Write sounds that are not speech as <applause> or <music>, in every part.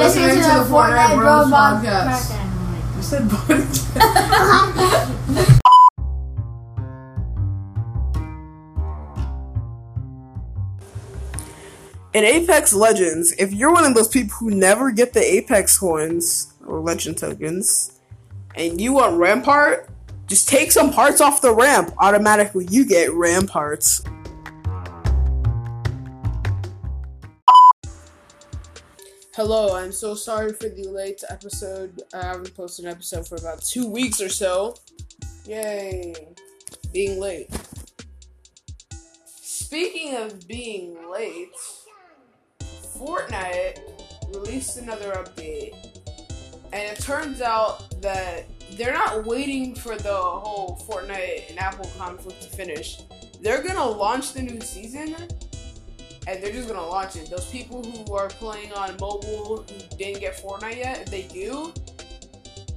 listening to the Fortnite Bro podcast. You said podcast. <laughs> In Apex Legends, if you're one of those people who never get the Apex coins or legend tokens, and you want Rampart, just take some parts off the ramp. Automatically, you get Ramparts. Hello, I'm so sorry for the late episode. Uh, I haven't posted an episode for about two weeks or so. Yay, being late. Speaking of being late, Fortnite released another update, and it turns out that they're not waiting for the whole Fortnite and Apple conflict to finish. They're gonna launch the new season and they're just gonna launch it. Those people who are playing on mobile who didn't get Fortnite yet, if they do,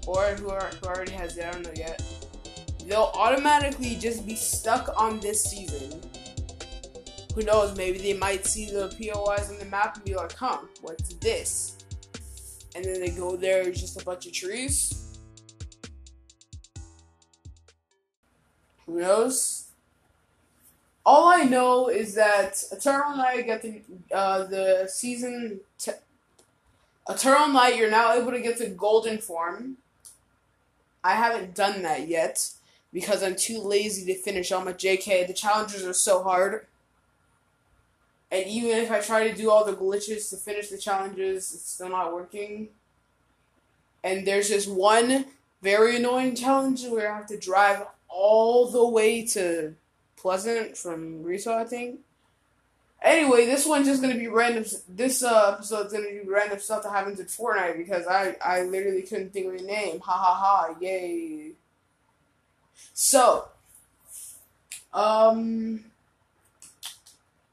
or who, are, who already has it, I don't know yet, they'll automatically just be stuck on this season. Who knows? Maybe they might see the POIs on the map and be like, "Huh, what's this?" And then they go there, just a bunch of trees. Who knows? All I know is that Eternal Knight get the uh, the season. T- Eternal Knight, you're now able to get the golden form. I haven't done that yet because I'm too lazy to finish all my JK. The challenges are so hard. And even if I try to do all the glitches to finish the challenges, it's still not working. And there's just one very annoying challenge where I have to drive all the way to Pleasant from Resale, I think. Anyway, this one's just gonna be random. This uh, episode's gonna be random stuff that happens in Fortnite because I I literally couldn't think of a name. Ha ha ha! Yay! So, um,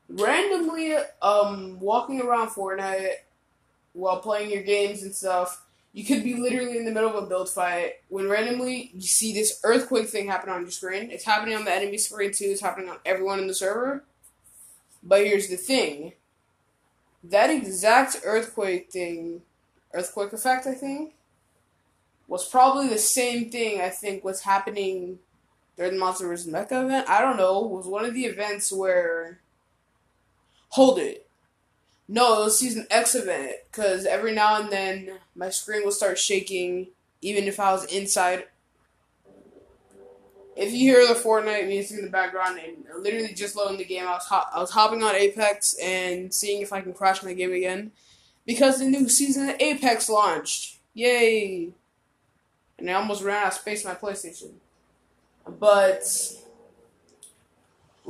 randomly um walking around Fortnite while playing your games and stuff, you could be literally in the middle of a build fight when randomly you see this earthquake thing happen on your screen. It's happening on the enemy screen too, it's happening on everyone in the server. But here's the thing that exact earthquake thing, earthquake effect, I think, was probably the same thing I think was happening during the Monster vs. Mecha event. I don't know. It was one of the events where. Hold it. No, it was season X event because every now and then my screen will start shaking, even if I was inside. If you hear the Fortnite music in the background and literally just loading the game, I was I was hopping on Apex and seeing if I can crash my game again because the new season of Apex launched. Yay! And I almost ran out of space on my PlayStation. But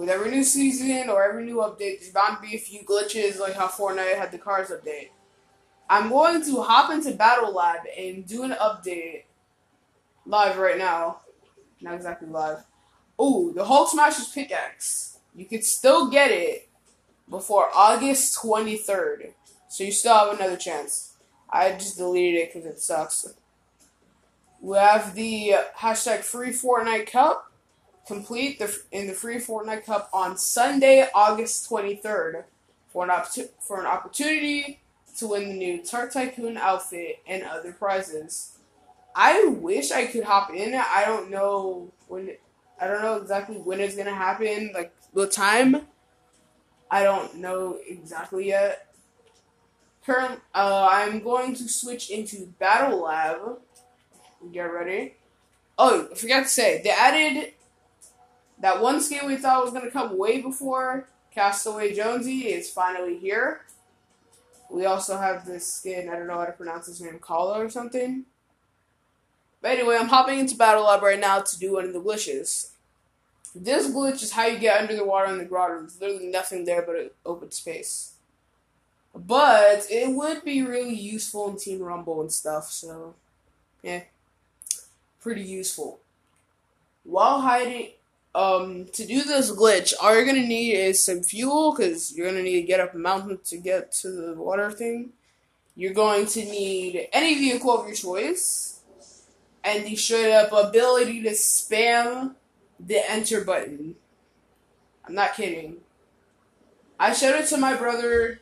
with every new season or every new update, there's bound to be a few glitches like how Fortnite had the cars update. I'm going to hop into Battle Lab and do an update live right now. Not exactly live. Ooh, the Hulk Smasher's pickaxe. You could still get it before August 23rd. So you still have another chance. I just deleted it because it sucks. We have the hashtag free Fortnite Cup complete the, in the free Fortnite Cup on Sunday, August 23rd for an, for an opportunity to win the new Tart Tycoon outfit and other prizes. I wish I could hop in. I don't know when. I don't know exactly when it's gonna happen. Like the time, I don't know exactly yet. Current, uh, I'm going to switch into Battle Lab. Get ready. Oh, I forgot to say they added that one skin we thought was gonna come way before Castaway Jonesy is finally here. We also have this skin, I don't know how to pronounce his name, Kala or something. But anyway, I'm hopping into Battle Lab right now to do one of the glitches. This glitch is how you get under the water in the grotto. There's literally nothing there but an open space. But it would be really useful in Team Rumble and stuff, so yeah. Pretty useful. While hiding um, to do this glitch, all you're gonna need is some fuel because you're gonna need to get up a mountain to get to the water thing. You're going to need any vehicle of your choice, and the straight up ability to spam the enter button. I'm not kidding. I showed it to my brother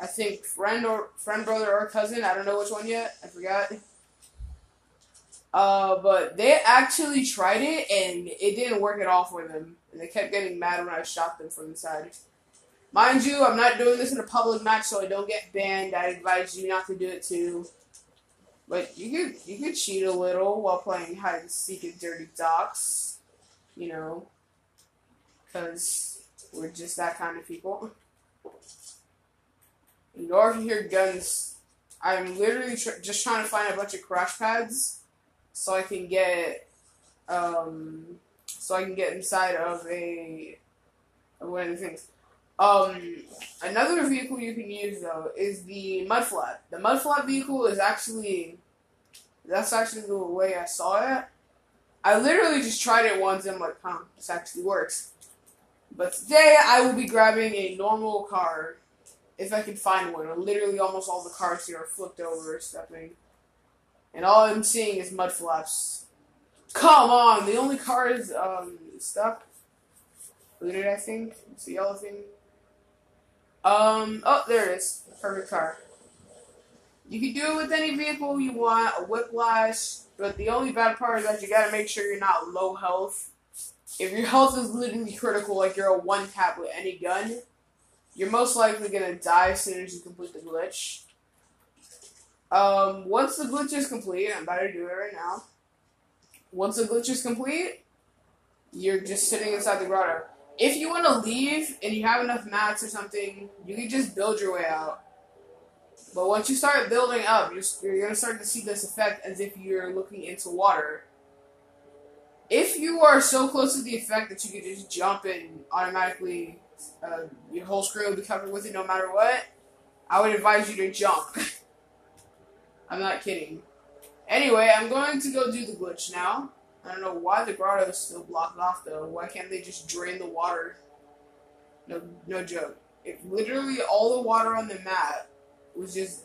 I think friend or friend, brother, or cousin. I don't know which one yet. I forgot. Uh, but they actually tried it and it didn't work at all for them. And they kept getting mad when I shot them from the side. Mind you, I'm not doing this in a public match, so I don't get banned. I advise you not to do it too. But you could you could cheat a little while playing hide and seek in dirty docks, you know, because we're just that kind of people. Or if you hear guns, I'm literally tr- just trying to find a bunch of crash pads so I can get um so I can get inside of a of one of the things. Um, another vehicle you can use though is the mudflap. The mudflap vehicle is actually that's actually the way I saw it. I literally just tried it once and I'm like, huh, this actually works. But today I will be grabbing a normal car if I can find one. Literally almost all the cars here are flipped over or stepping. And all I'm seeing is mud flaps. Come on, the only car is um stuck. Booted, I think. It's the yellow thing. Um, oh, there it is. Perfect car. You can do it with any vehicle you want, a whiplash, but the only bad part is that you gotta make sure you're not low health. If your health is literally critical, like you're a one tap with any gun, you're most likely gonna die as soon as you complete the glitch. Um, once the glitch is complete, I'm about to do it right now. Once the glitch is complete, you're just sitting inside the grotto if you want to leave and you have enough mats or something, you can just build your way out. But once you start building up, you're, you're going to start to see this effect as if you're looking into water. If you are so close to the effect that you can just jump and automatically uh, your whole screen will be covered with it no matter what, I would advise you to jump. <laughs> I'm not kidding. Anyway, I'm going to go do the glitch now. I don't know why the grotto is still blocked off though. Why can't they just drain the water? No, no joke. If literally all the water on the map was just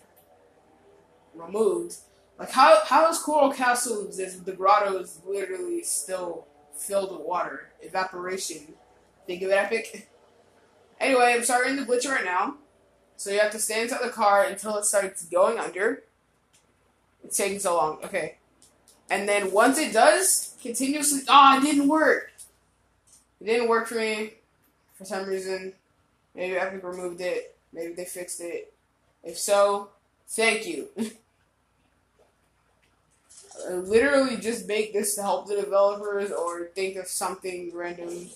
removed, like how how does Coral Castle the grotto is literally still filled with water, evaporation. Think of it epic. Anyway, I'm starting the glitch right now. So you have to stay inside the car until it starts going under. It's taking so long. Okay. And then once it does, continuously, ah, oh, it didn't work. It didn't work for me for some reason. Maybe Epic removed it. Maybe they fixed it. If so, thank you. <laughs> Literally just make this to help the developers or think of something random.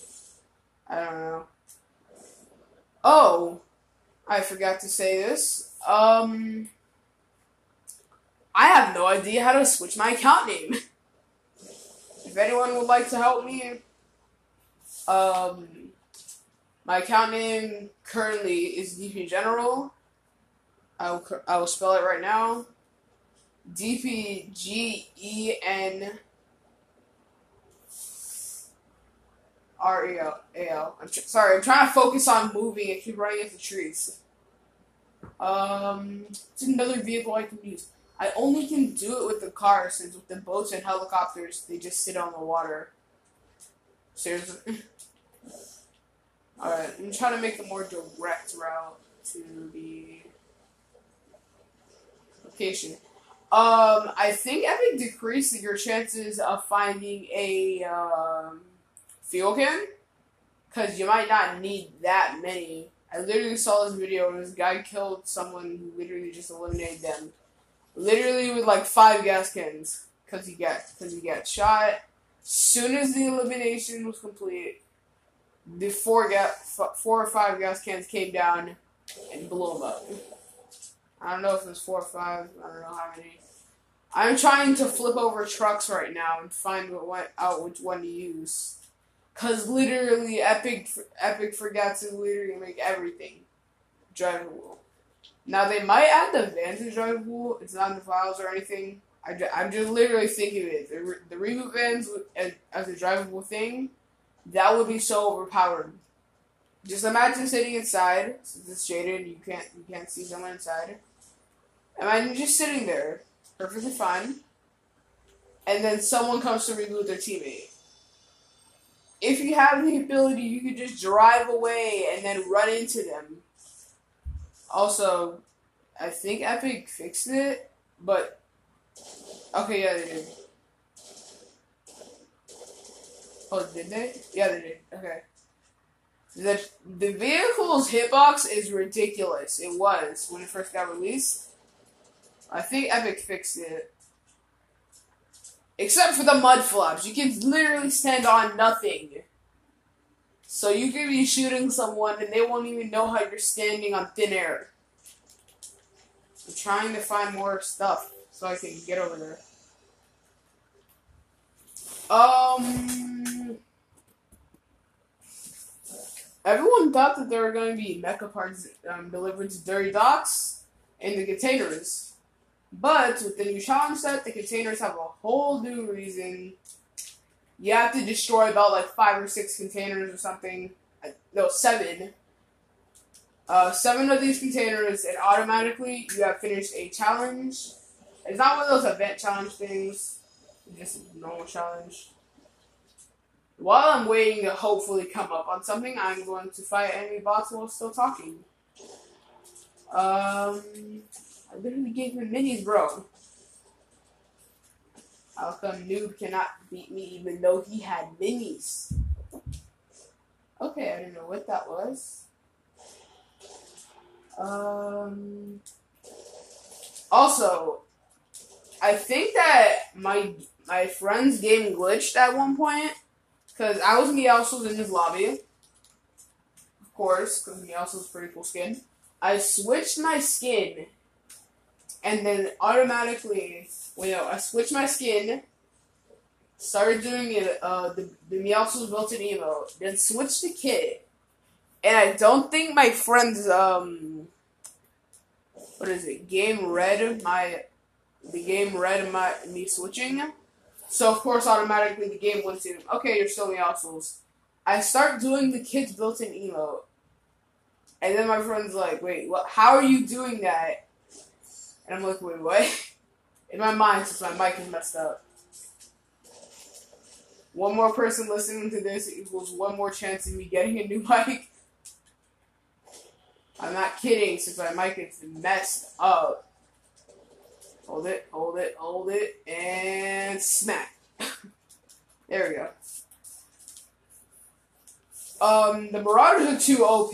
I don't know. Oh, I forgot to say this. Um, I have no idea how to switch my account name. if anyone would like to help me, um, my account name currently is DP General. I will, I will spell it right now. D P G E N R E L A L. I'm sorry, I'm trying to focus on moving and keep running into trees. Um, it's another vehicle I can use. I only can do it with the car since with the boats and helicopters they just sit on the water. Seriously. <laughs> Alright, I'm trying to make a more direct route to the location. Um, I think Epic decreased your chances of finding a um, fuel can because you might not need that many. I literally saw this video where this guy killed someone who literally just eliminated them literally with like five gas cans because he got because he got shot. Soon as the elimination was complete, the four gas four or five gas cans came down and blew him up. I don't know if it was four or five. I don't know how many. I'm trying to flip over trucks right now and find what went out which one to use. Cause literally, Epic Epic forgot to literally make everything drivable. Now they might add the vans drivable. It's not in the files or anything. I I'm just literally thinking of it. The, the reboot vans as, as a drivable thing, that would be so overpowered. Just imagine sitting inside. Since it's shaded, you can't you can't see someone inside. Imagine just sitting there, perfectly fine, and then someone comes to reboot their teammate. If you have the ability, you could just drive away and then run into them Also, I think Epic fixed it, but okay, yeah, they did. Oh, did they? Yeah, they did. Okay. The the vehicle's hitbox is ridiculous. It was when it first got released. I think Epic fixed it. Except for the mud flaps. You can literally stand on nothing. So you could be shooting someone and they won't even know how you're standing on thin air. I'm trying to find more stuff so I can get over there. Um, everyone thought that there were going to be mecha parts um, delivered to Dirty Docks in the containers. But with the new challenge set, the containers have a whole new reason. You have to destroy about like five or six containers or something. No, seven. Uh, seven of these containers, and automatically you have finished a challenge. It's not one of those event challenge things, just a normal challenge. While I'm waiting to hopefully come up on something, I'm going to fight enemy bots while still talking. Um, I literally gave him minis, bro. How come Noob cannot beat me even though he had minis? Okay, I don't know what that was. Um. Also, I think that my my friend's game glitched at one point because I was Meowscles in his lobby. Of course, because Meowscles pretty cool skin. I switched my skin, and then automatically, you know, I switched my skin. Started doing it, uh, the, the Meowscles built-in emote, then switched the kit, and I don't think my friend's um what is it? Game read my the game read my me switching. So of course automatically the game went to okay, you're still Meowscles. I start doing the kid's built-in emote. And then my friend's like, wait, what how are you doing that? And I'm like, wait, what? <laughs> In my mind, since my mic is messed up. One more person listening to this equals one more chance of me getting a new <laughs> mic. I'm not kidding, since my mic is messed up. Hold it, hold it, hold it, and smack. <laughs> there we go. Um, the Marauders are too OP.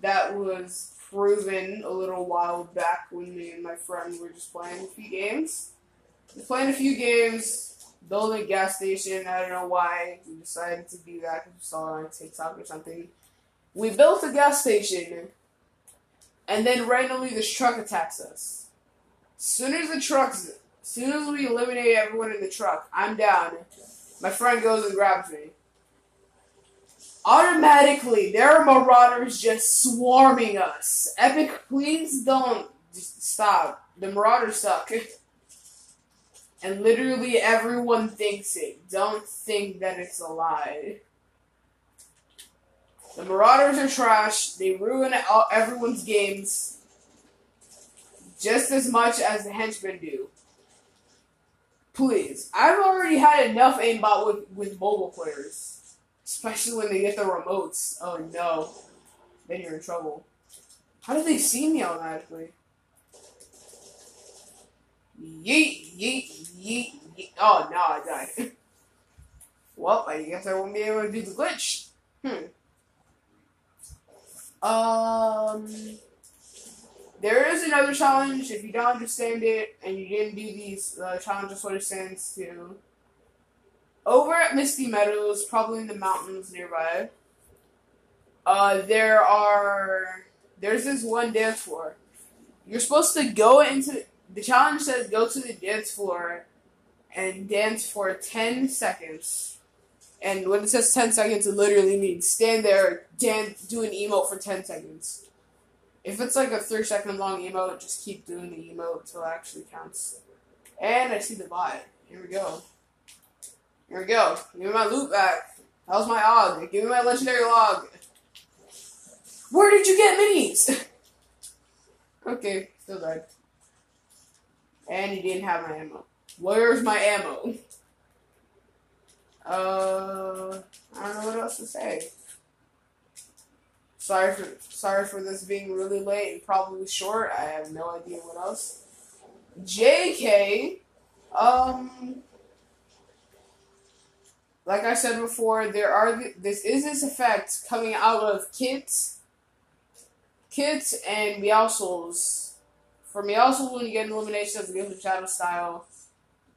That was proven a little while back when me and my friend were just playing a few games. We playing a few games, building a gas station. I don't know why we decided to do that because we saw it on TikTok or something. We built a gas station, and then randomly this truck attacks us. Soon as the trucks, soon as we eliminate everyone in the truck, I'm down. My friend goes and grabs me. Automatically, there are marauders just swarming us. Epic, please don't stop. The marauders suck. and literally everyone thinks it. Don't think that it's a lie. The Marauders are trash. They ruin all, everyone's games just as much as the henchmen do. Please. I've already had enough aimbot with, with mobile players. Especially when they get the remotes. Oh no. Then you're in trouble. How do they see me automatically? Yeet, yeet, yeet, yeet. Oh, no, I died. <laughs> well, I guess I won't be able to do the glitch. Hmm. Um, there is another challenge. If you don't understand it and you didn't do these uh, challenges what it stands to, over at Misty Meadows, probably in the mountains nearby, uh, there are there's this one dance floor. You're supposed to go into the challenge says go to the dance floor and dance for ten seconds. And when it says 10 seconds, it literally means stand there, dance, do an emote for 10 seconds. If it's like a 3 second long emote, just keep doing the emote until it actually counts. And I see the bot. Here we go. Here we go. Give me my loot back. How's my og? Give me my legendary log. Where did you get minis? <laughs> okay, still died. And you didn't have my ammo. Where's my ammo? Uh, I don't know what else to say. Sorry for sorry for this being really late and probably short. I have no idea what else. JK, um, like I said before, there are this is this effect coming out of kits, kits and Meowscles. For Meowscles, when you get an elimination of the Gift of Shadow style,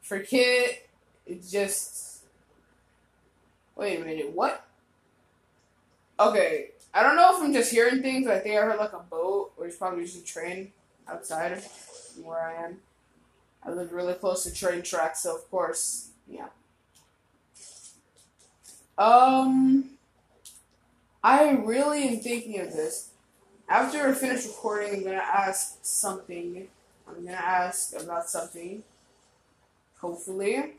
for Kit, it's just. Wait a minute, what? Okay, I don't know if I'm just hearing things. But I think I heard like a boat, or it's probably just a train outside where I am. I live really close to train tracks, so of course, yeah. Um, I really am thinking of this. After I finish recording, I'm gonna ask something. I'm gonna ask about something. Hopefully,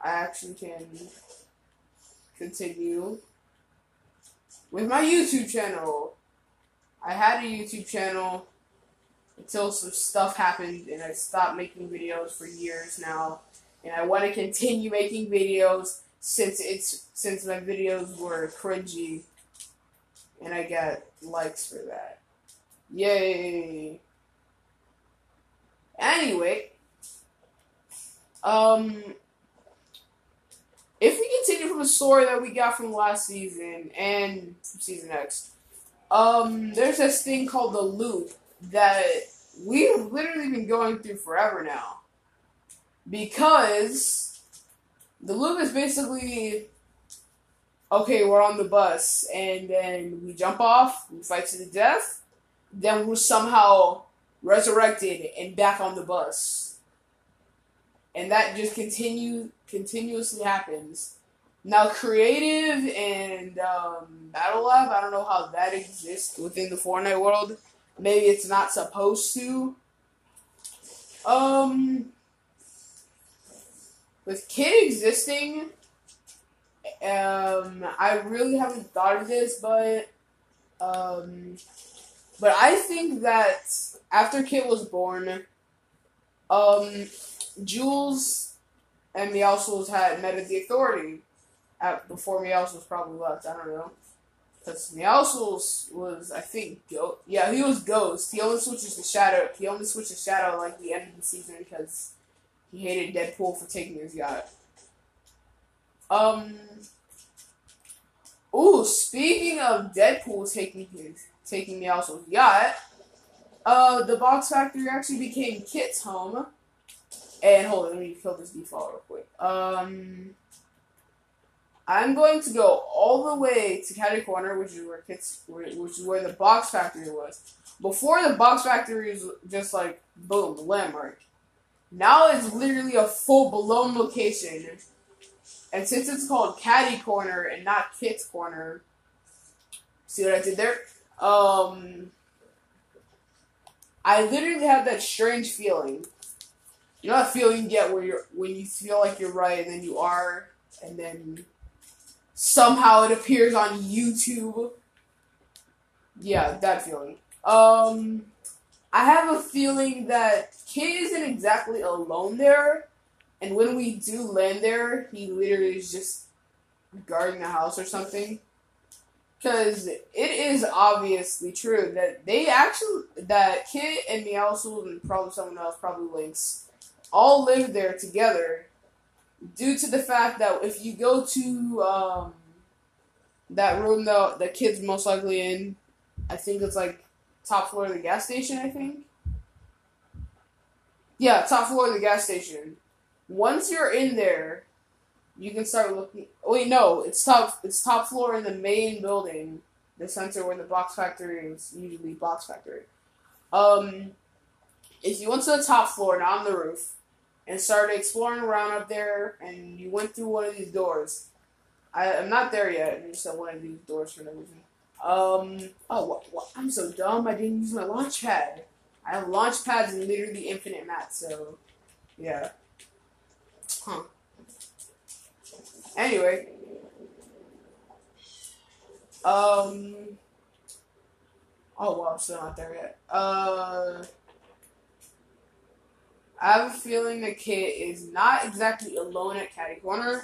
I actually can continue with my YouTube channel. I had a YouTube channel until some stuff happened and I stopped making videos for years now. And I want to continue making videos since it's since my videos were cringy and I got likes for that. Yay. Anyway, um if we continue from the story that we got from last season and season X, um, there's this thing called the loop that we've literally been going through forever now. Because the loop is basically okay, we're on the bus, and then we jump off, we fight to the death, then we're somehow resurrected and back on the bus. And that just continue continuously happens. Now, creative and um, battle lab, I don't know how that exists within the Fortnite world. Maybe it's not supposed to. Um, with Kit existing, um, I really haven't thought of this, but um, but I think that after Kit was born, um, Jules and Meowscles had met at the Authority at, before Meowscles probably left. I don't know. Because Meowscles was, I think, Go- yeah, he was Ghost. He only switches to Shadow. He only switches Shadow like the end of the season because he hated Deadpool for taking his yacht. Um. Ooh, speaking of Deadpool taking his taking Meowscles' yacht, uh, the Box Factory actually became Kit's home. And hold on, let me kill this default real quick. Um. I'm going to go all the way to Catty Corner, which is where Kits, which is where the box factory was. Before the box factory was just like boom, landmark. Now it's literally a full blown location. And since it's called Catty Corner and not Kit's Corner, see what I did there? Um, I literally have that strange feeling. You know that feeling you get where you're when you feel like you're right and then you are, and then somehow it appears on YouTube. Yeah, that feeling. Um, I have a feeling that Kit isn't exactly alone there, and when we do land there, he literally is just guarding the house or something. Because it is obviously true that they actually that Kit and Meowscles and probably someone else, probably Lynx, all live there together due to the fact that if you go to um, that room though the kid's most likely in, I think it's like top floor of the gas station, I think. Yeah, top floor of the gas station. Once you're in there, you can start looking wait, no, it's top it's top floor in the main building, the center where the box factory is usually box factory. Um if you went to the top floor, not on the roof, and started exploring around up there, and you went through one of these doors. I, am not there yet. I just said one of these doors for no reason. Um. Oh, what, what? I'm so dumb. I didn't use my launch pad. I have launch pads and literally infinite mats. So, yeah. Huh. Anyway. Um. Oh well, I'm still not there yet. Uh. I have a feeling the kid is not exactly alone at Catty Corner.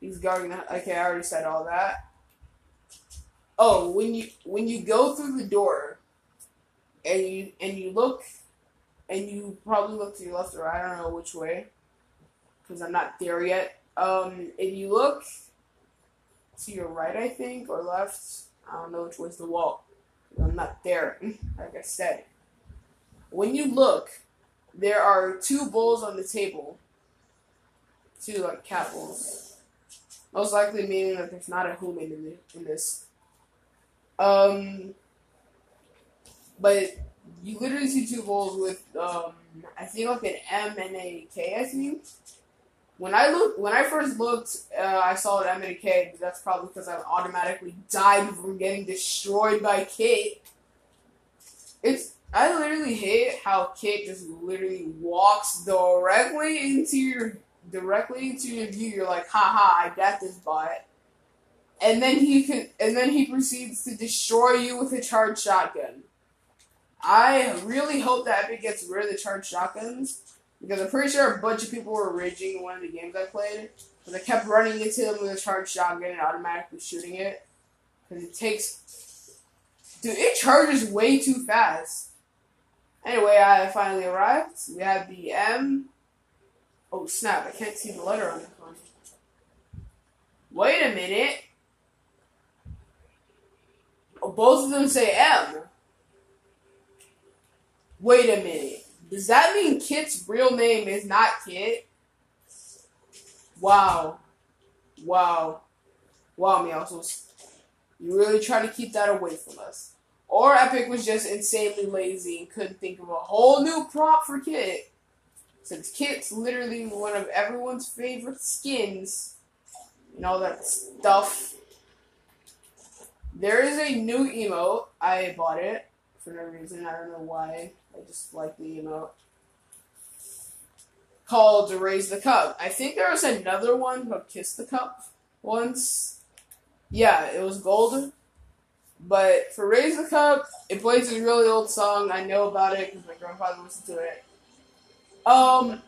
He's guarding the. Okay, I already said all that. Oh, when you when you go through the door, and you and you look, and you probably look to your left or right. I don't know which way, because I'm not there yet. Um, and you look to your right, I think, or left. I don't know which way's the wall. I'm not there, <laughs> like I said. When you look, there are two bowls on the table. Two like cat bowls. Most likely meaning that there's not a human in, the, in this. Um, but you literally see two bowls with um, I think like an M and a K. I think. When I look, when I first looked, uh, I saw an M and a K. But that's probably because I automatically died from getting destroyed by Kit. It's I literally hate how Kit just literally walks directly into your directly into your view. You're like, haha, I got this bot. And then he can, and then he proceeds to destroy you with a charged shotgun. I really hope that Epic gets rid of the charged shotguns because I'm pretty sure a bunch of people were raging in one of the games I played because I kept running into them with a charged shotgun and automatically shooting it because it takes, dude, it charges way too fast. Anyway, I finally arrived. We have the M. Oh snap! I can't see the letter on this one. Wait a minute. Both of them say M. Wait a minute. Does that mean Kit's real name is not Kit? Wow. Wow. Wow, Meowscles. You really try to keep that away from us. Or Epic was just insanely lazy and couldn't think of a whole new prop for Kit. Since Kit's literally one of everyone's favorite skins and all that stuff. There is a new emote. I bought it for no reason. I don't know why. I just like the emote. Called Raise the Cup. I think there was another one called Kiss the Cup once. Yeah, it was gold. But for Raise the Cup, it plays a really old song. I know about it because my grandfather listened to it. Um,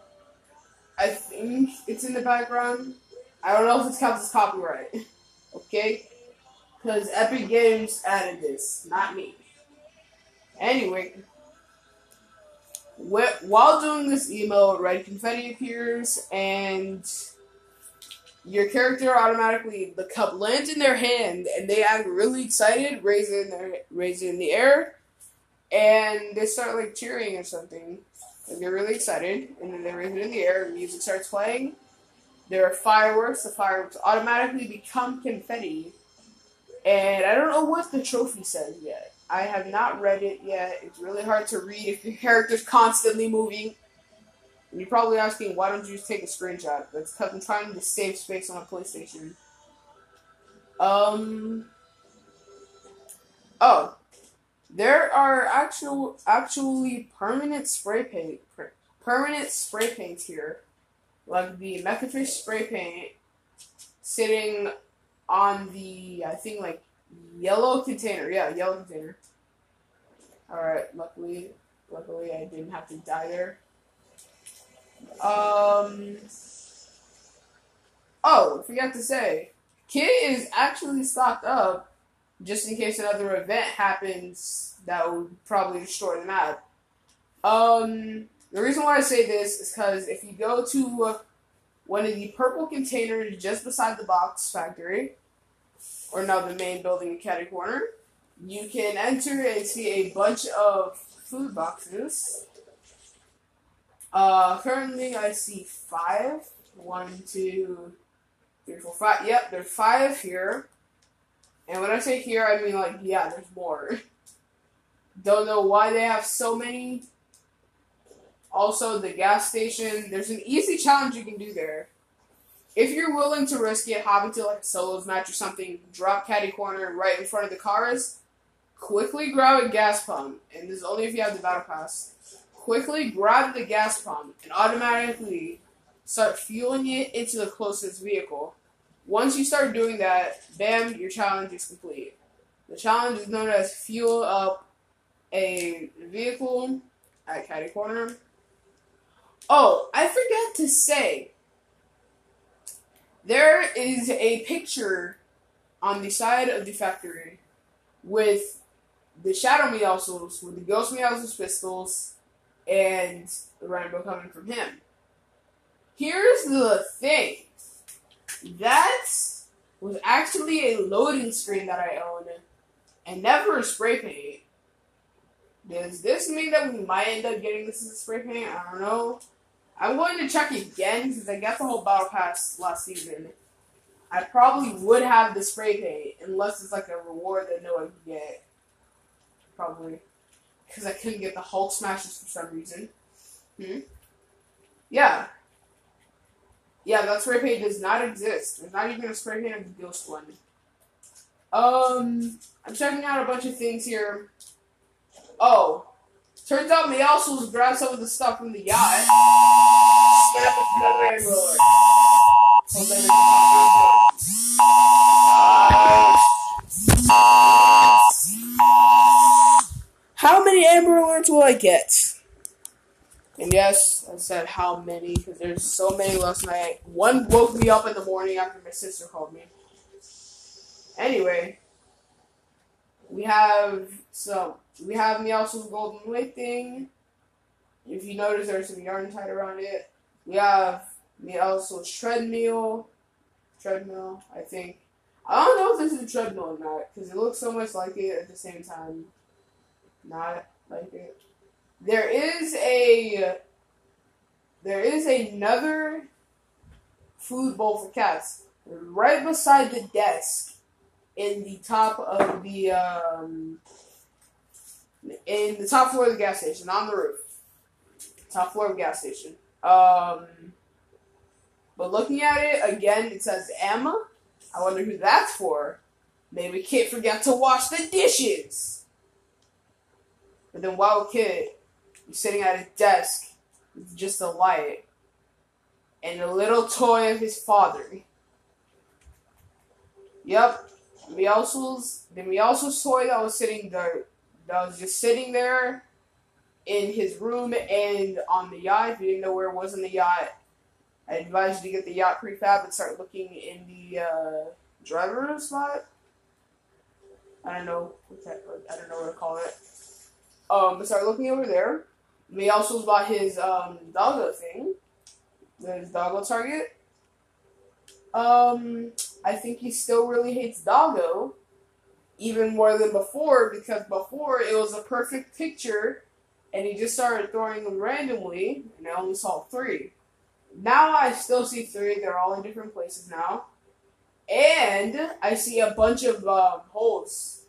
I think it's in the background. I don't know if it counts as copyright. <laughs> okay? Because Epic Games added this, not me. Anyway, while doing this email, red confetti appears, and your character automatically the cup lands in their hand, and they act really excited, raise it in their raise it in the air, and they start like cheering or something. Like they're really excited, and then they raise it in the air. Music starts playing. There are fireworks. The fireworks automatically become confetti, and I don't know what the trophy says yet. I have not read it yet. It's really hard to read if your <laughs> character's constantly moving. And you're probably asking, why don't you just take a screenshot? That's because I'm trying to save space on a PlayStation. Um. Oh, there are actual, actually permanent spray paint, permanent spray paints here, like the Mechafish spray paint, sitting on the I think like Yellow container. Yeah, yellow container. Alright, luckily, luckily I didn't have to die there. Um. Oh, forgot to say, Kit is actually stocked up just in case another event happens that would probably destroy the map. Um, the reason why I say this is because if you go to uh, one of the purple containers just beside the box factory, or now the main building in Catty Corner. You can enter and see a bunch of food boxes. Uh, currently, I see five. One, two, three, four, five. Yep, there's five here. And when I say here, I mean like, yeah, there's more. <laughs> Don't know why they have so many. Also, the gas station. There's an easy challenge you can do there if you're willing to risk it, hop into like a solos match or something, drop catty corner right in front of the cars, quickly grab a gas pump, and this is only if you have the battle pass. Quickly grab the gas pump and automatically start fueling it into the closest vehicle. Once you start doing that, bam, your challenge is complete. The challenge is known as fuel up a vehicle at catty corner. Oh, I forgot to say, there is a picture on the side of the factory with the Shadow Meowscles, with the Ghost Meowscles pistols, and the Rainbow coming from him. Here's the thing. That was actually a loading screen that I own, and never a spray paint. Does this mean that we might end up getting this as a spray paint? I don't know. I'm going to check again because I got the whole battle pass last season. I probably would have the spray paint unless it's like a reward that no one can get. Probably because I couldn't get the Hulk Smashers for some reason. Hmm. Yeah. Yeah, that spray paint does not exist. There's not even a spray paint of the ghost one. Um, I'm checking out a bunch of things here. Oh, turns out Meowscles grabbed some of the stuff from the yacht. How many Amber Alerts will I get? And yes, I said how many because there's so many last night. One woke me up in the morning after my sister called me. Anyway, we have so we have Meowscles golden weight thing. If you notice, there's some yarn tied around it. We have Meowscles treadmill. Treadmill, I think. I don't know if this is a treadmill or not because it looks so much like it at the same time. Not like it. There is a there is another food bowl for cats right beside the desk in the top of the um, in the top floor of the gas station on the roof. Top floor of the gas station. Um, but looking at it again, it says Emma. I wonder who that's for. Maybe Kit forgot to wash the dishes. But then Wild Kit is sitting at his desk with just a light and a little toy of his father. Yep, Meowscles, the Meowscles toy that was sitting there, that was just sitting there in his room and on the yacht. If you didn't know where it was in the yacht, I advise you to get the yacht prefab and start looking in the uh, driver room spot. I don't know I don't know what to call it. Um, but start looking over there. Meowscles bought his um, doggo thing, his doggo target. Um, I think he still really hates Doggo even more than before because before it was a perfect picture and he just started throwing them randomly and I only saw three. Now I still see three. They're all in different places now. And I see a bunch of um, holes.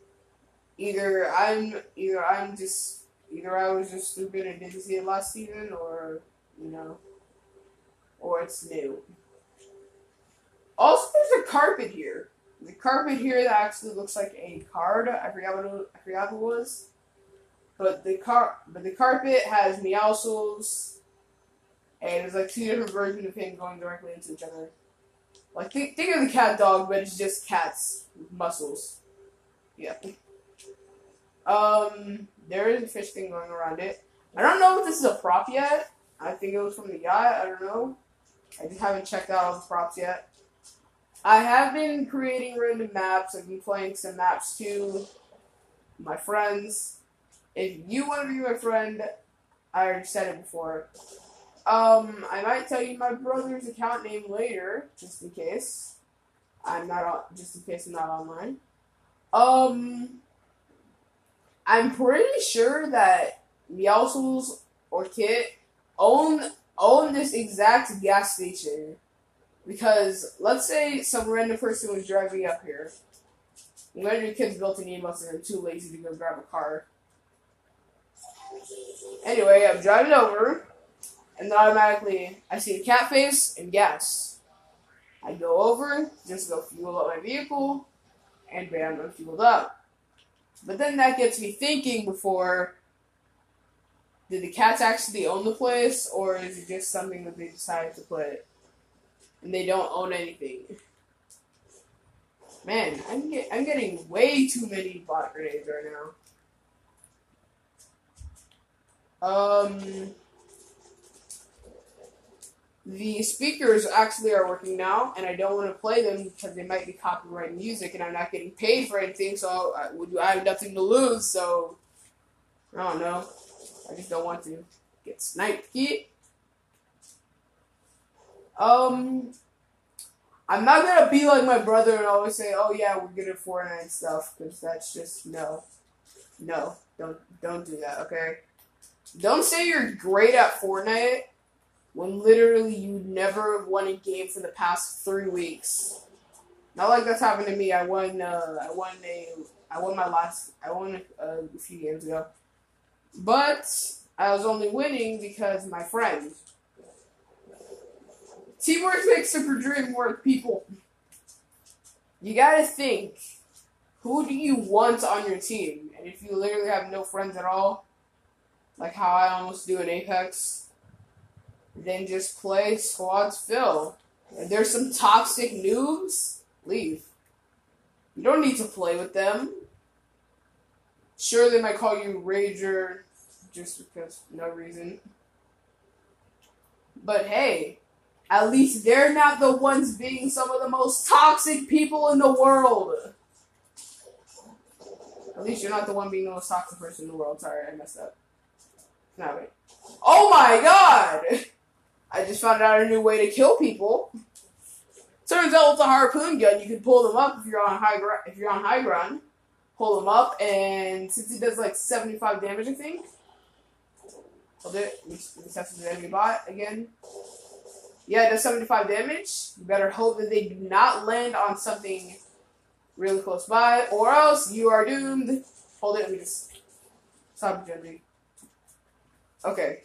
Either I'm either I'm just either I was just stupid and didn't see it last season or you know or it's new. Also, there's a carpet here. The carpet here that actually looks like a card. I forgot what it, I forgot what it was. But the car, but the carpet has Meowscles, and there's like two different versions of him going directly into each other. Like think, think of the cat dog, but it's just cats with muscles. Yeah. Um, there is a fish thing going around it. I don't know if this is a prop yet. I think it was from the yacht. I don't know. I just haven't checked out all the props yet. I have been creating random maps. I've been playing some maps too. My friends. If you want to be my friend, I already said it before. Um, I might tell you my brother's account name later, just in case. I'm not on, just in case I'm not online. Um, I'm pretty sure that Meowscles or Kit own own this exact gas station because let's say some random person was driving up here. One of your kids built an e-bus and they're too lazy to go grab a car. Anyway, I'm driving over, and automatically I see a cat face and gas. I go over, just go fuel up my vehicle, and bam, I'm fueled up. But then that gets me thinking before did the cats actually own the place, or is it just something that they decided to put and they don't own anything. Man, I'm get, I'm getting way too many bot grenades right now. Um. the speakers actually are working now, and I don't want to play them because they might be copyright music, and I'm not getting paid for anything. So I, I have nothing to lose? So I don't know. I just don't want to get sniped. Um, I'm not gonna be like my brother and always say, "Oh yeah, we're good at Fortnite stuff," because that's just no, no, don't don't do that. Okay, don't say you're great at Fortnite when literally you never won a game for the past three weeks. Not like that's happened to me. I won. Uh, I won a. I won my last. I won a, few games ago, but I was only winning because my friend. Teamwork makes the dream work, people. You gotta think. Who do you want on your team? And if you literally have no friends at all, like how I almost do in Apex, then just play squads fill. If there's some toxic noobs, leave. You don't need to play with them. Sure, they might call you Rager just because no reason. But hey, at least they're not the ones being some of the most toxic people in the world. At least you're not the one being the most toxic person in the world. Sorry, I messed up. No, wait. Oh my god! I just found out a new way to kill people. Turns out with a harpoon gun, you can pull them up if you're on high ground. If you're on high ground, pull them up, and since it does like 75 damage, I think. Hold it. Let me test the enemy bot again. Yeah, it does 75 damage. You better hope that they do not land on something really close by, or else you are doomed. Hold it. Let me just stop judging. Okay.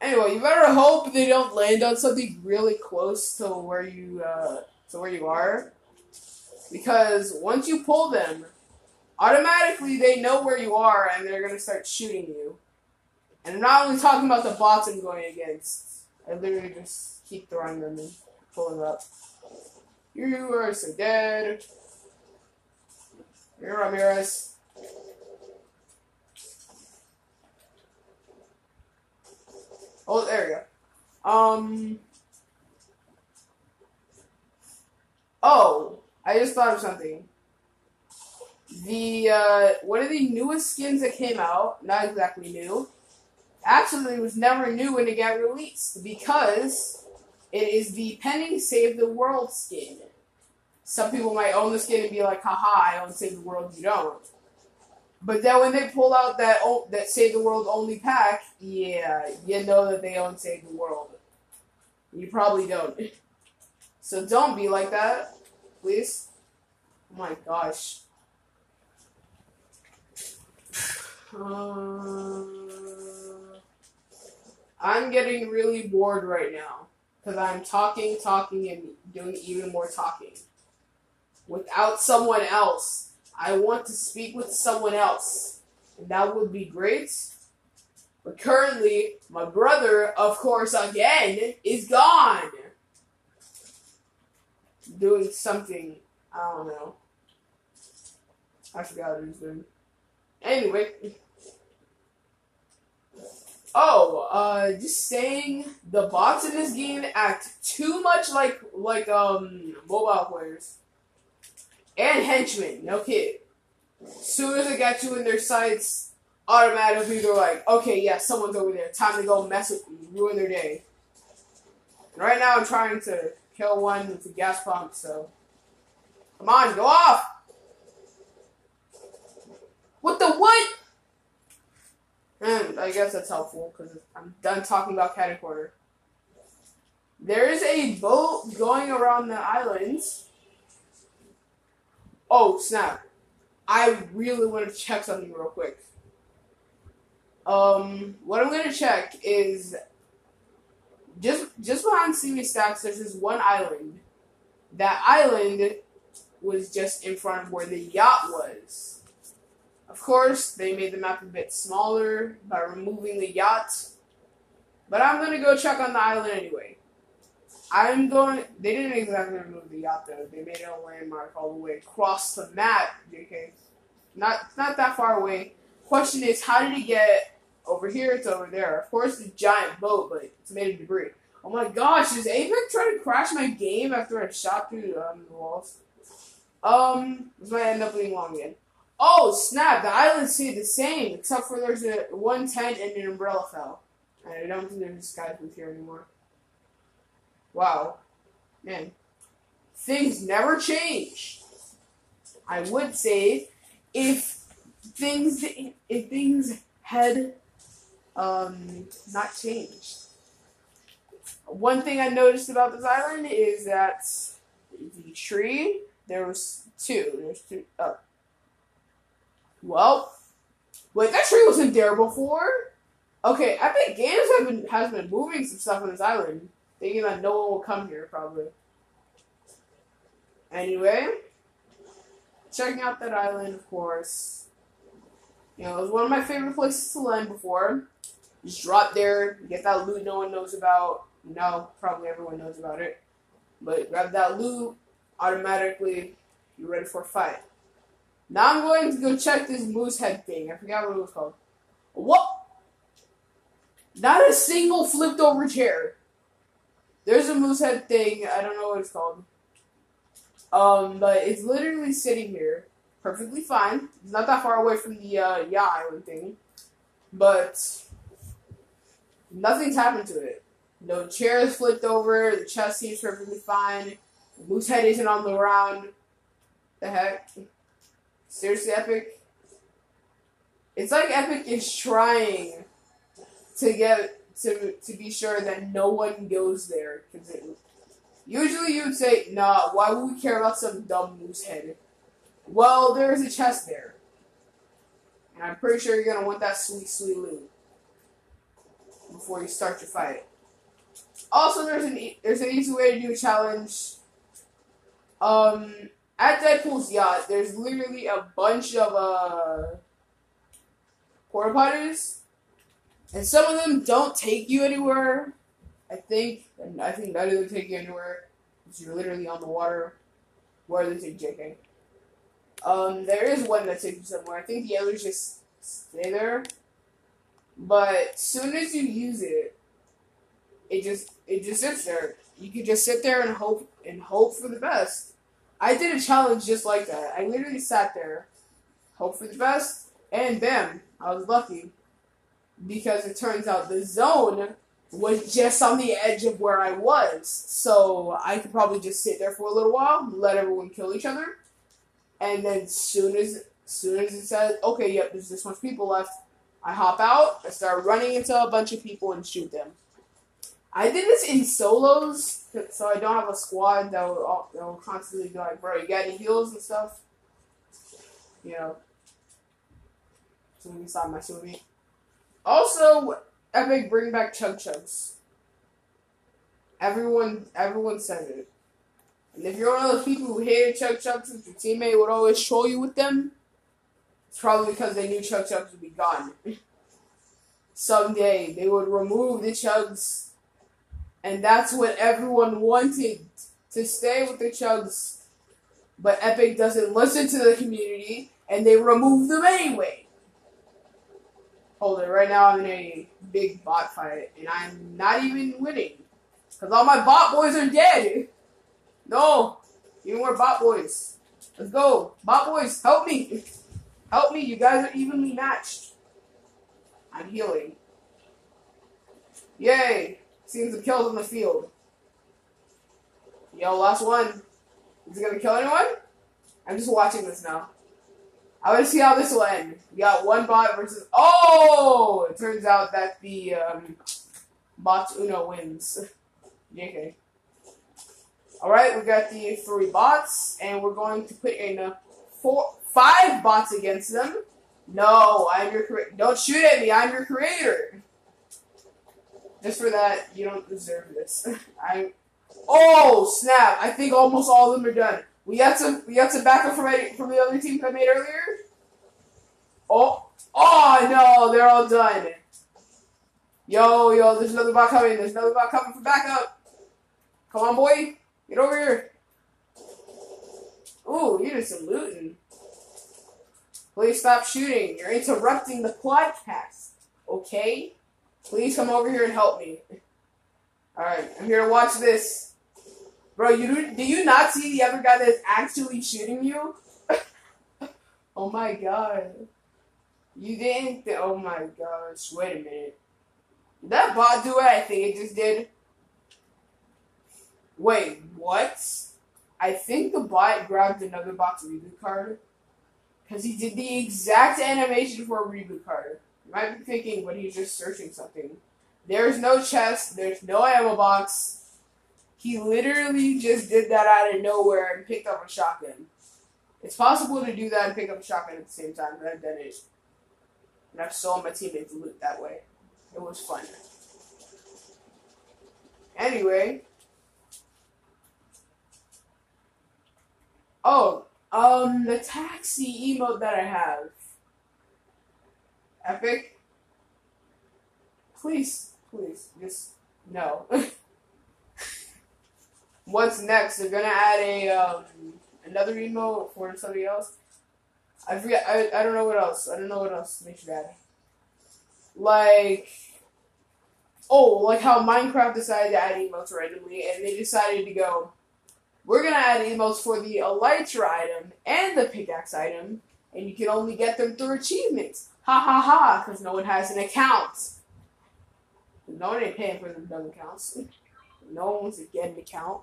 Anyway, you better hope they don't land on something really close to where you uh, to where you are, because once you pull them, automatically they know where you are and they're gonna start shooting you. And I'm not only talking about the bots I'm going against. I literally just keep throwing them and pulling up. You are so dead. Ramirez. Oh, there we go. Um. Oh, I just thought of something. The uh, one of the newest skins that came out, not exactly new, actually was never new when it got released because it is the pending Save the World skin. Some people might own the skin and be like, haha, I own Save the World, you don't. But then when they pull out that that Save the World only pack, yeah, you know that they own Save the World. You probably don't. So don't be like that, please. Oh my gosh. Uh, I'm getting really bored right now because I'm talking, talking, and doing even more talking without someone else. I want to speak with someone else. And that would be great. But currently, my brother, of course, again, is gone. Doing something. I don't know. I forgot what he was doing. Anyway. Oh, uh, just saying the bots in this game act too much like like um mobile players and henchmen. No kid. As soon as they get you in their sights, automatically they're like, okay, yeah, someone's over there. Time to go mess with ruin their day. And right now I'm trying to kill one with a gas pump, so come on, go off. What the what? And I guess that's helpful because I'm done talking about Quarter. There is a boat going around the islands Oh, snap. I really want to check something real quick. Um, what I'm gonna check is just just behind Steamy Stacks. There's this one island. That island was just in front of where the yacht was. Of course, they made the map a bit smaller by removing the yacht. But I'm gonna go check on the island anyway. I'm going. They didn't exactly remove the yacht though. They made a landmark all the way across the map. JK, not not that far away. Question is, how did it get over here? It's over there. Of course, it's a giant boat, but it's made of debris. Oh my gosh, is Apex trying to crash my game after I shot through um, the walls? Um, this might end up being long again. Oh, snap, the islands stay the same, except for there's a one tent and an umbrella fell. I don't think there's a sky here anymore. Wow. Man. Things never change. I would say if things if things had um not changed. One thing I noticed about this island is that the tree there was two. There's two. Oh. Well, wait, that tree wasn't there before. Okay, Epic Games have been has been moving some stuff on this island, thinking that no one will come here probably. Anyway, checking out that island, of course. You know, it was one of my favorite places to land before. Just drop there, get that loot no one knows about. No, probably everyone knows about it. But grab that loot, automatically you're ready for a fight. Now I'm going to go check this moose head thing. I forgot what it was called. What? Not a single flipped over chair. There's a moose head thing. I don't know what it's called. Um, but it's literally sitting here, perfectly fine. It's not that far away from the uh, yeah island thing, but nothing's happened to it. No chairs flipped over. The chest seems perfectly fine. The moose head isn't on the ground. The heck? Seriously, Epic? It's like Epic is trying to get to to be sure that no one goes there because usually you would say, "Nah, why would we care about some dumb moose head?" Well, there's a chest there, and I'm pretty sure you're gonna want that sweet, sweet loot before you start your fight. Also, there's an e- there's an easy way to do a challenge. Um, at Deadpool's yacht, there's literally a bunch of uh porta potties and some of them don't take you anywhere. I think, and I think none of them take you anywhere because you're literally on the water. Where they take JK. Um, there is one that takes you somewhere. I think the others just stay there. But soon as you use it, it just it just sits there. You can just sit there and hope and hope for the best. I did a challenge just like that. I literally sat there, hope for the best, and bam, I was lucky because it turns out the zone was just on the edge of where I was. So I could probably just sit there for a little while, let everyone kill each other, and then soon as soon as it says, okay, yep, there's this much people left, I hop out, I start running into a bunch of people and shoot them. I did this in solos, so I don't have a squad that will, that will constantly be like, bro, you got any heals and stuff? You know. So we saw my swimming. Also, Epic bring back Chug Jugs. Everyone, everyone says it. And if you're one of those people who hated Chug Jugs, your teammate would always troll you with them, it's probably because they knew Chug Jugs would be gone. <laughs> Someday they would remove the Chugs, and that's what everyone wanted to stay with the Chugs. But Epic doesn't listen to the community, and they remove them anyway. Hold it. Right now I'm in a big bot fight, and I'm not even winning. Because all my bot boys are dead. No. Even more bot boys. Let's go. Bot boys, help me. Help me. You guys are evenly matched. I'm healing. Yay. Seeing some kills on the field. Yo, last one. Is it going to kill anyone? I'm just watching this now. I want to see how this will end. We got one bot versus. Oh! It turns out that the um, bot Uno wins. <laughs> JK. Alright, we got the three bots, and we're going to put in four, five bots against them. No, I'm your creator. Don't shoot at me, I'm your creator. Just for that, you don't deserve this. <laughs> I. Oh, snap! I think almost all of them are done. We got some. We got some backup from from the other team I made earlier. Oh, oh no! They're all done. Yo, yo! There's another bot coming. There's another bot coming for backup. Come on, boy! Get over here. Ooh, you did some looting. Please stop shooting. You're interrupting the podcast. Okay? Please come over here and help me. Alright, I'm here to watch this. Bro, you do, do you not see the other guy that's actually shooting you? <laughs> oh my god. You didn't? Th- oh my gosh. Wait a minute. Did that bot do what I think it just did? Wait, what? I think the bot grabbed another bot's reboot card. Because he did the exact animation for a reboot card. You might be thinking, but he's just searching something. There's no chest, there's no ammo box. He literally just did that out of nowhere and picked up a shotgun. It's possible to do that and pick up a shotgun at the same time, but I've done it. And I've saw my teammates loot that way. It was fun. Anyway. Oh, um, the taxi emote that I have. Epic. Please, please, just no. <laughs> What's next? They're gonna add a um, another emote for somebody else. I forget. I, I don't know what else. I don't know what else they should add. Like, oh, like how Minecraft decided to add emotes randomly, and they decided to go. We're gonna add emotes for the elytra item and the pickaxe item, and you can only get them through achievements. Ha ha ha! Because no one has an account. No one ain't paying for them dumb accounts. <laughs> No one wants to get an account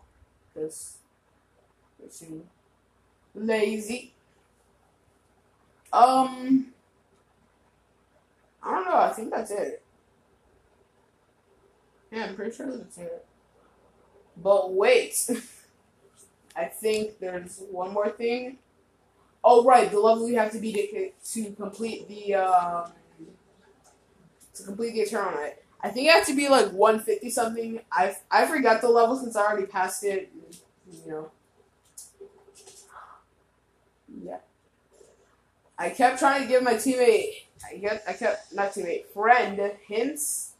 they're too lazy. Um, I don't know. I think that's it. Yeah, I'm pretty sure that's it. But wait, <laughs> I think there's one more thing. Oh right, the level you have to be it to complete the um, to complete the Eternal Knight. I think it has to be like 150 something. I I forgot the level since I already passed it. You know. Yeah. I kept trying to give my teammate, I kept, I kept not teammate, friend hints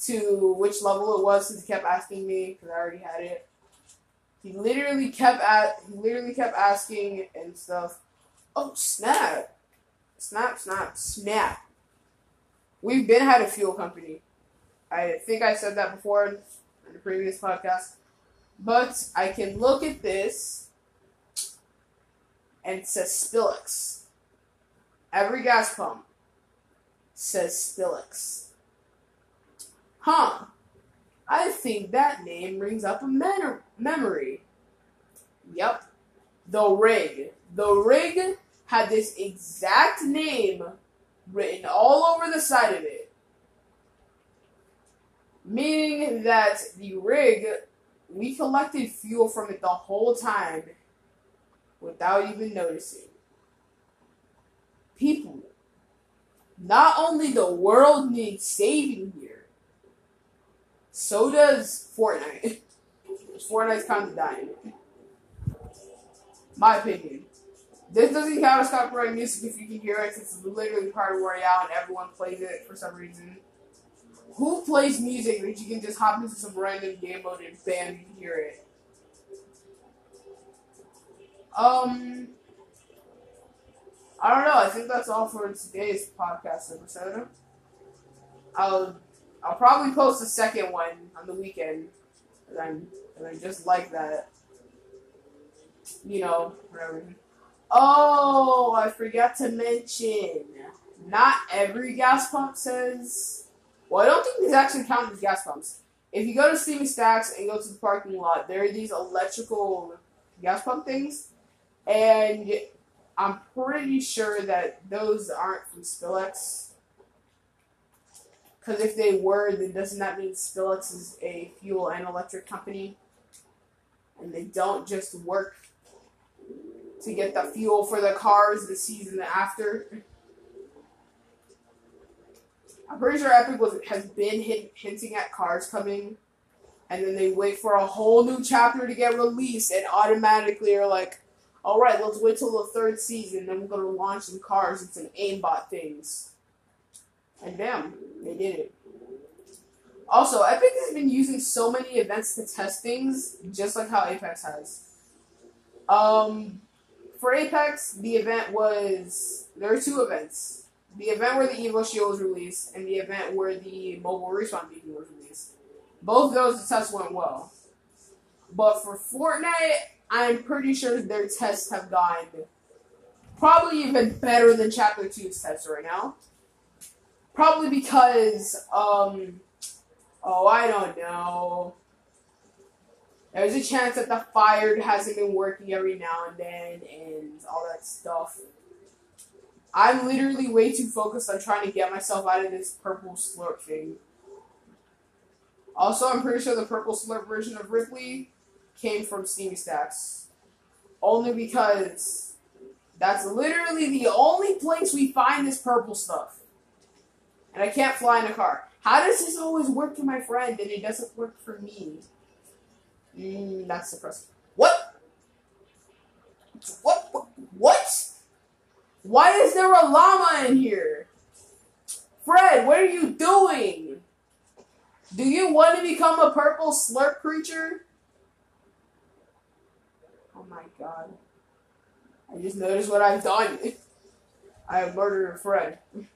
to which level it was since he kept asking me because I already had it. He literally kept at, he literally kept asking and stuff. Oh snap, snap, snap, snap. We've been had a fuel company. I think I said that before in the previous podcast. But I can look at this and it says Spillix. Every gas pump says Spillix. Huh. I think that name brings up a men- memory. Yep. The Rig. The Rig had this exact name written all over the side of it. Meaning that the rig, we collected fuel from it the whole time without even noticing. People, not only the world needs saving here, so does Fortnite. <laughs> Fortnite's kind of dying. My opinion. This doesn't count as copyright music if you can hear it, it's literally part of Royale and everyone plays it for some reason. Who plays music that you can just hop into some random game mode and bam, you hear it? Um, I don't know. I think that's all for today's podcast episode. I'll I'll probably post a second one on the weekend, and I'm and I just like that. You know, whatever. Oh, I forgot to mention. Not every gas pump says. Well, I don't think these actually count as gas pumps. If you go to Steamy Stacks and go to the parking lot, there are these electrical gas pump things, and I'm pretty sure that those aren't from Spillix. Because if they were, then doesn't that mean Spillix is a fuel and electric company? And they don't just work to get the fuel for the cars the season after. I'm pretty sure Epic was has been hint, hinting at cars coming, and then they wait for a whole new chapter to get released, and automatically are like, "All right, let's wait till the third season, then we're gonna launch some cars and some aimbot things." And damn, they did it. Also, Epic has been using so many events to test things, just like how Apex has. Um, for Apex, the event was there are two events: the event where the Evo Shield was released, and the event where the mobile respawn beacon was released. Both those tests went well. But for Fortnite, I'm pretty sure their tests have gone probably even better than Chapter 2's tests right now. Probably because, um, oh, I don't know. There's a chance that the fired hasn't been working every now and then and all that stuff. I'm literally way too focused on trying to get myself out of this purple slurp thing. Also, I'm pretty sure the purple slurp version of Rippley came from Steamy Stacks. Only because that's literally the only place we find this purple stuff. And I can't fly in a car. How does this always work for my friend and it doesn't work for me? Mm, that's depressing. What? What? What? Why is there a llama in here? Fred, what are you doing? Do you want to become a purple slurp creature? Oh my god. I just noticed what I've done. <laughs> I have murdered Fred. <laughs>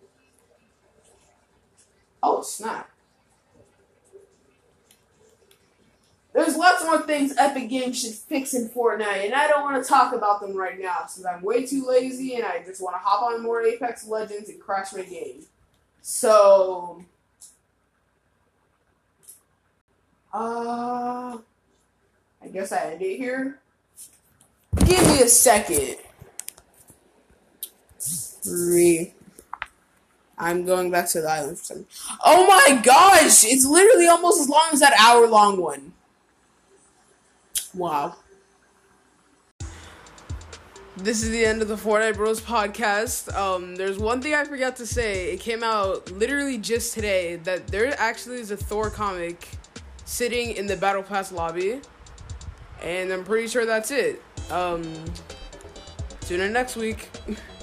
Oh, snap. There's lots more things Epic Games should fix in Fortnite, and I don't want to talk about them right now since I'm way too lazy and I just want to hop on more Apex Legends and crash my game. So, uh, I guess I end it here. Give me a second. Three. I'm going back to the island. Oh my gosh! It's literally almost as long as that hour long one. Wow. This is the end of the Fortnite Bros podcast. Um, there's one thing I forgot to say. It came out literally just today that there actually is a Thor comic sitting in the Battle Pass lobby. And I'm pretty sure that's it. Um, tune in next week. <laughs>